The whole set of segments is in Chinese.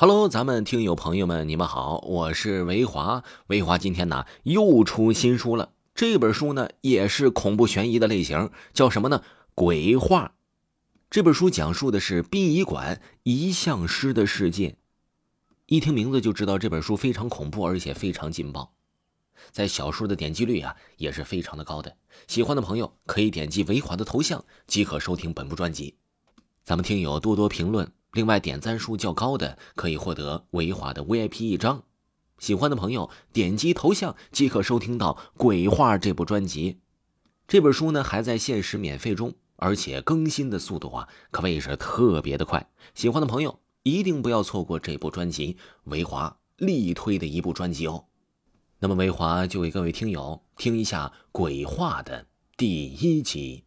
Hello，咱们听友朋友们，你们好，我是维华。维华今天呢又出新书了，这本书呢也是恐怖悬疑的类型，叫什么呢？鬼话。这本书讲述的是殡仪馆遗像师的世界。一听名字就知道这本书非常恐怖，而且非常劲爆，在小说的点击率啊也是非常的高的。喜欢的朋友可以点击维华的头像即可收听本部专辑。咱们听友多多评论。另外，点赞数较高的可以获得维华的 VIP 一张。喜欢的朋友点击头像即可收听到《鬼话》这部专辑。这本书呢还在限时免费中，而且更新的速度啊可谓是特别的快。喜欢的朋友一定不要错过这部专辑，维华力推的一部专辑哦。那么，维华就为各位听友听一下《鬼话》的第一集。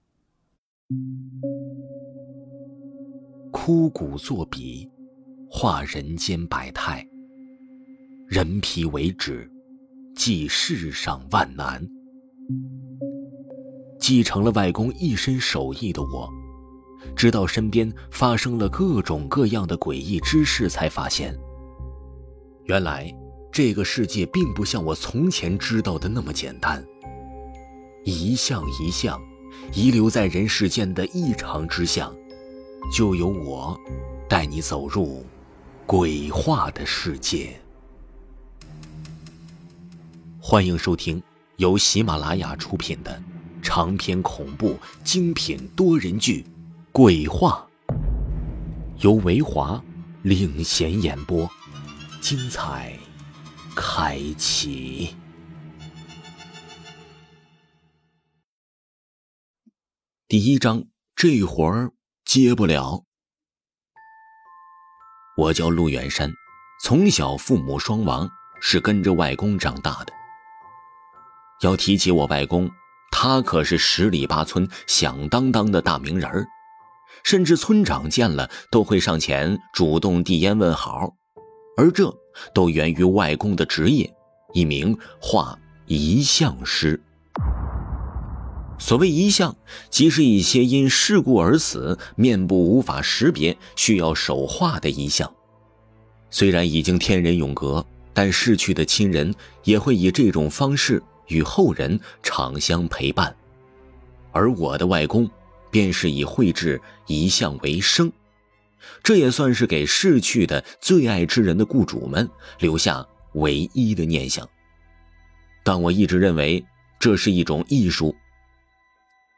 枯骨作笔，画人间百态。人皮为纸，记世上万难。继承了外公一身手艺的我，直到身边发生了各种各样的诡异之事，才发现，原来这个世界并不像我从前知道的那么简单。一项一项遗留在人世间的异常之相。就由我带你走入鬼话的世界。欢迎收听由喜马拉雅出品的长篇恐怖精品多人剧《鬼话》，由维华领衔演播，精彩开启。第一章，这会儿。接不了。我叫陆远山，从小父母双亡，是跟着外公长大的。要提起我外公，他可是十里八村响当当的大名人儿，甚至村长见了都会上前主动递烟问好，而这都源于外公的职业，一名画遗像师。所谓遗像，即是一些因事故而死、面部无法识别、需要手画的遗像。虽然已经天人永隔，但逝去的亲人也会以这种方式与后人长相陪伴。而我的外公，便是以绘制遗像为生，这也算是给逝去的最爱之人的雇主们留下唯一的念想。但我一直认为，这是一种艺术。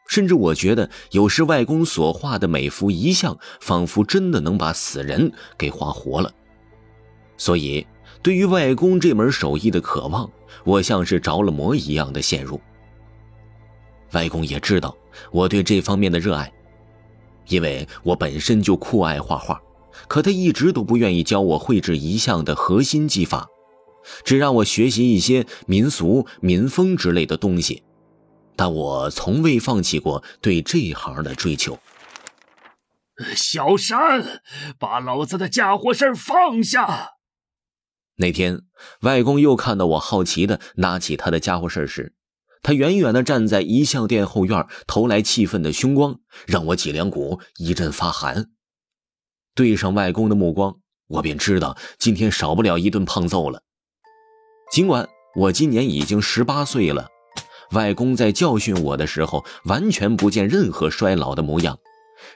甚至我觉得，有时外公所画的每幅遗像，仿佛真的能把死人给画活了。所以，对于外公这门手艺的渴望，我像是着了魔一样的陷入。外公也知道我对这方面的热爱，因为我本身就酷爱画画，可他一直都不愿意教我绘制遗像的核心技法，只让我学习一些民俗、民风之类的东西。但我从未放弃过对这行的追求。小山，把老子的家伙事放下！那天，外公又看到我好奇的拿起他的家伙事时，他远远的站在遗像店后院，投来气愤的凶光，让我脊梁骨一阵发寒。对上外公的目光，我便知道今天少不了一顿胖揍了。尽管我今年已经十八岁了。外公在教训我的时候，完全不见任何衰老的模样，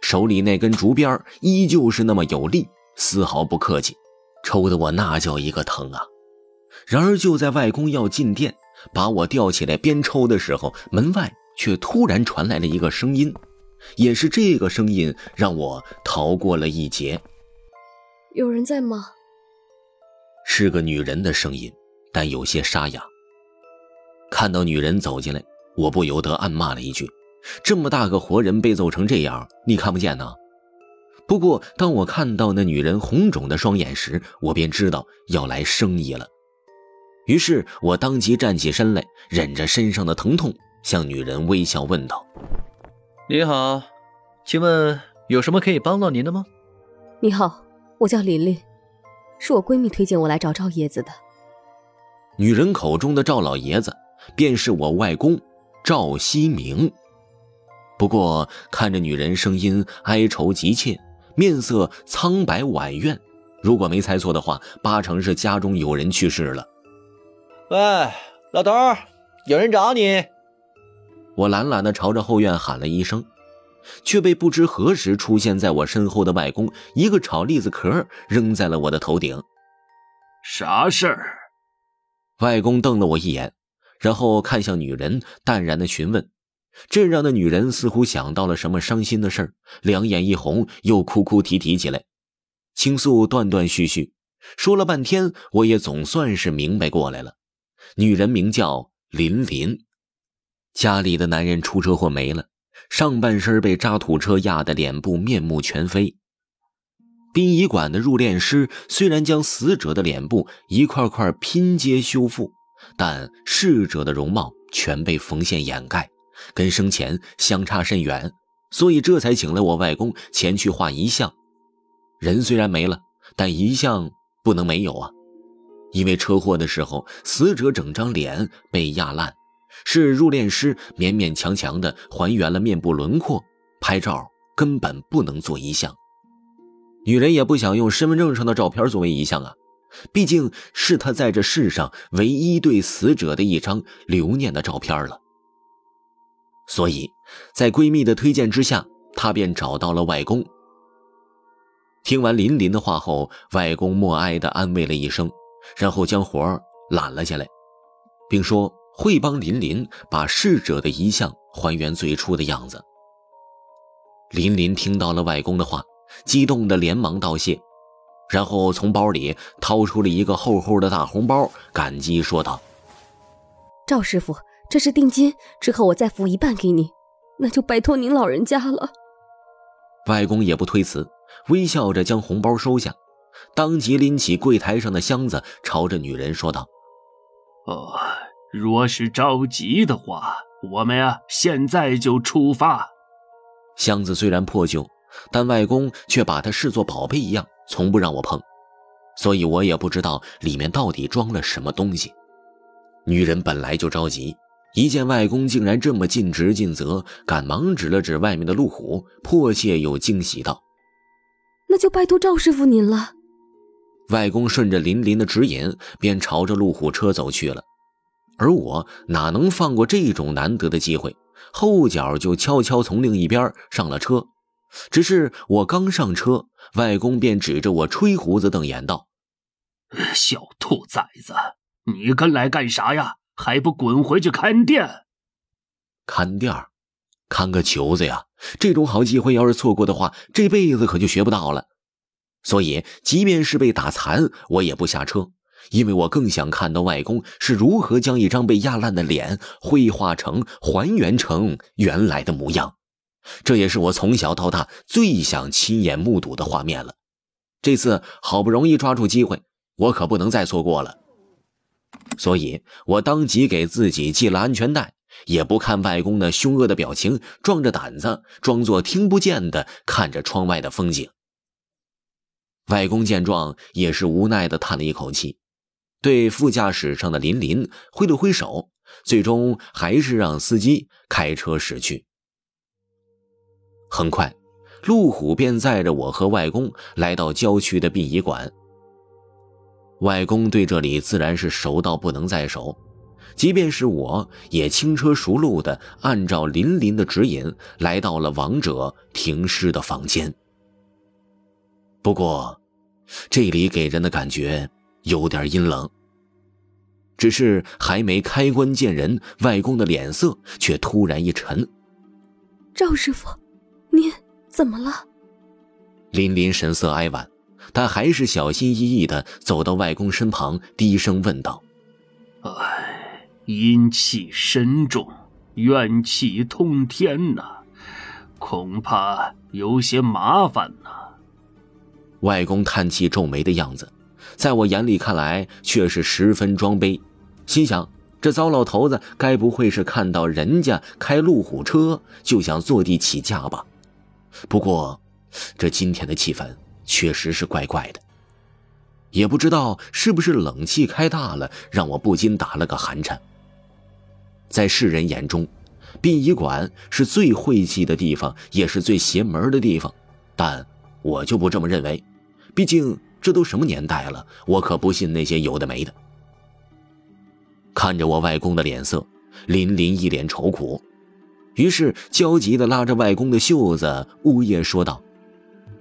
手里那根竹鞭依旧是那么有力，丝毫不客气，抽得我那叫一个疼啊！然而就在外公要进店，把我吊起来边抽的时候，门外却突然传来了一个声音，也是这个声音让我逃过了一劫。有人在吗？是个女人的声音，但有些沙哑。看到女人走进来，我不由得暗骂了一句：“这么大个活人被揍成这样，你看不见呢？”不过，当我看到那女人红肿的双眼时，我便知道要来生意了。于是我当即站起身来，忍着身上的疼痛，向女人微笑问道：“你好，请问有什么可以帮到您的吗？”“你好，我叫琳琳，是我闺蜜推荐我来找赵爷子的。”女人口中的赵老爷子。便是我外公赵希明。不过看着女人声音哀愁急切，面色苍白婉怨，如果没猜错的话，八成是家中有人去世了。喂，老头儿，有人找你。我懒懒的朝着后院喊了一声，却被不知何时出现在我身后的外公一个炒栗子壳扔在了我的头顶。啥事儿？外公瞪了我一眼，然后看向女人，淡然的询问。这让那女人似乎想到了什么伤心的事儿，两眼一红，又哭哭啼啼起来，倾诉断断续续，说了半天，我也总算是明白过来了。女人名叫林林，家里的男人出车祸没了，上半身被渣土车压得脸部面目全非。殡仪馆的入殓师虽然将死者的脸部一块块拼接修复，但逝者的容貌全被缝线掩盖。跟生前相差甚远，所以这才请了我外公前去画遗像。人虽然没了，但遗像不能没有啊！因为车祸的时候，死者整张脸被压烂，是入殓师勉勉强强的还原了面部轮廓，拍照根本不能做遗像。女人也不想用身份证上的照片作为遗像啊，毕竟是她在这世上唯一对死者的一张留念的照片了。所以，在闺蜜的推荐之下，她便找到了外公。听完林林的话后，外公默哀的安慰了一声，然后将活揽了下来，并说会帮林林把逝者的遗像还原最初的样子。林林听到了外公的话，激动的连忙道谢，然后从包里掏出了一个厚厚的大红包，感激说道：“赵师傅。”这是定金，之后我再付一半给你，那就拜托您老人家了。外公也不推辞，微笑着将红包收下，当即拎起柜台上的箱子，朝着女人说道：“哦，若是着急的话，我们啊现在就出发。”箱子虽然破旧，但外公却把它视作宝贝一样，从不让我碰，所以我也不知道里面到底装了什么东西。女人本来就着急。一见外公竟然这么尽职尽责，赶忙指了指外面的路虎，迫切又惊喜道：“那就拜托赵师傅您了。”外公顺着林林的指引，便朝着路虎车走去了。而我哪能放过这种难得的机会，后脚就悄悄从另一边上了车。只是我刚上车，外公便指着我吹胡子瞪眼道：“小兔崽子，你跟来干啥呀？”还不滚回去看店！看店看个球子呀！这种好机会要是错过的话，这辈子可就学不到了。所以，即便是被打残，我也不下车，因为我更想看到外公是如何将一张被压烂的脸绘画成、还原成原来的模样。这也是我从小到大最想亲眼目睹的画面了。这次好不容易抓住机会，我可不能再错过了。所以我当即给自己系了安全带，也不看外公那凶恶的表情，壮着胆子装作听不见的看着窗外的风景。外公见状也是无奈的叹了一口气，对副驾驶上的林林挥了挥手，最终还是让司机开车驶去。很快，路虎便载着我和外公来到郊区的殡仪馆。外公对这里自然是熟到不能再熟，即便是我也轻车熟路的按照林林的指引来到了亡者停尸的房间。不过，这里给人的感觉有点阴冷。只是还没开棺见人，外公的脸色却突然一沉。赵师傅，怎么了？林林神色哀婉。她还是小心翼翼的走到外公身旁，低声问道：“哎，阴气深重，怨气通天呐，恐怕有些麻烦呐。”外公叹气，皱眉的样子，在我眼里看来却是十分装悲。心想：这糟老头子该不会是看到人家开路虎车就想坐地起价吧？不过，这今天的气氛……确实是怪怪的，也不知道是不是冷气开大了，让我不禁打了个寒颤。在世人眼中，殡仪馆是最晦气的地方，也是最邪门的地方，但我就不这么认为。毕竟这都什么年代了，我可不信那些有的没的。看着我外公的脸色，琳琳一脸愁苦，于是焦急的拉着外公的袖子，呜咽说道：“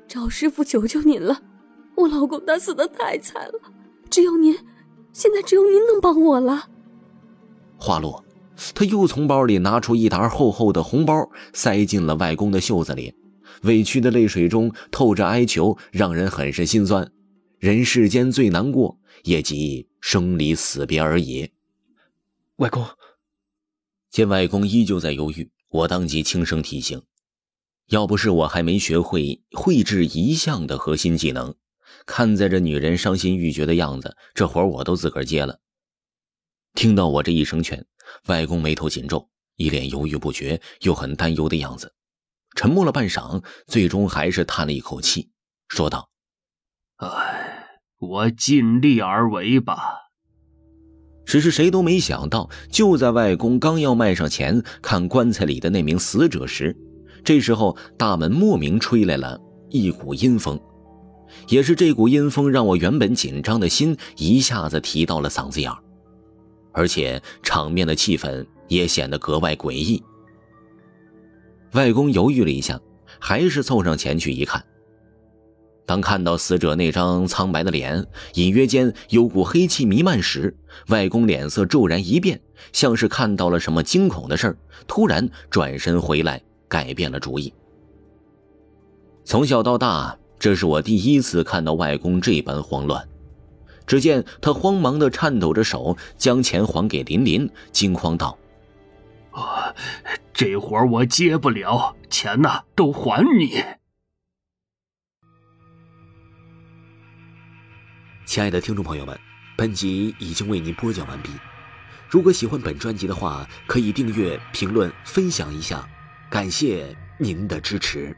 赵师傅，求求您了，我老公他死的太惨了，只有您，现在只有您能帮我了。”话落，他又从包里拿出一沓厚厚的红包，塞进了外公的袖子里，委屈的泪水中透着哀求，让人很是心酸。人世间最难过，也即生离死别而已。外公，见外公依旧在犹豫，我当即轻声提醒：“要不是我还没学会绘制遗像的核心技能，看在这女人伤心欲绝的样子，这活我都自个儿接了。”听到我这一声劝，外公眉头紧皱，一脸犹豫不决又很担忧的样子，沉默了半晌，最终还是叹了一口气，说道：“唉，我尽力而为吧。”只是谁都没想到，就在外公刚要迈上前看棺材里的那名死者时，这时候大门莫名吹来了一股阴风，也是这股阴风让我原本紧张的心一下子提到了嗓子眼。而且场面的气氛也显得格外诡异。外公犹豫了一下，还是凑上前去一看。当看到死者那张苍白的脸，隐约间有股黑气弥漫时，外公脸色骤然一变，像是看到了什么惊恐的事儿，突然转身回来，改变了主意。从小到大，这是我第一次看到外公这般慌乱。只见他慌忙的颤抖着手，将钱还给琳琳，惊慌道：“啊，这活我接不了，钱呢都还你。”亲爱的听众朋友们，本集已经为您播讲完毕。如果喜欢本专辑的话，可以订阅、评论、分享一下，感谢您的支持。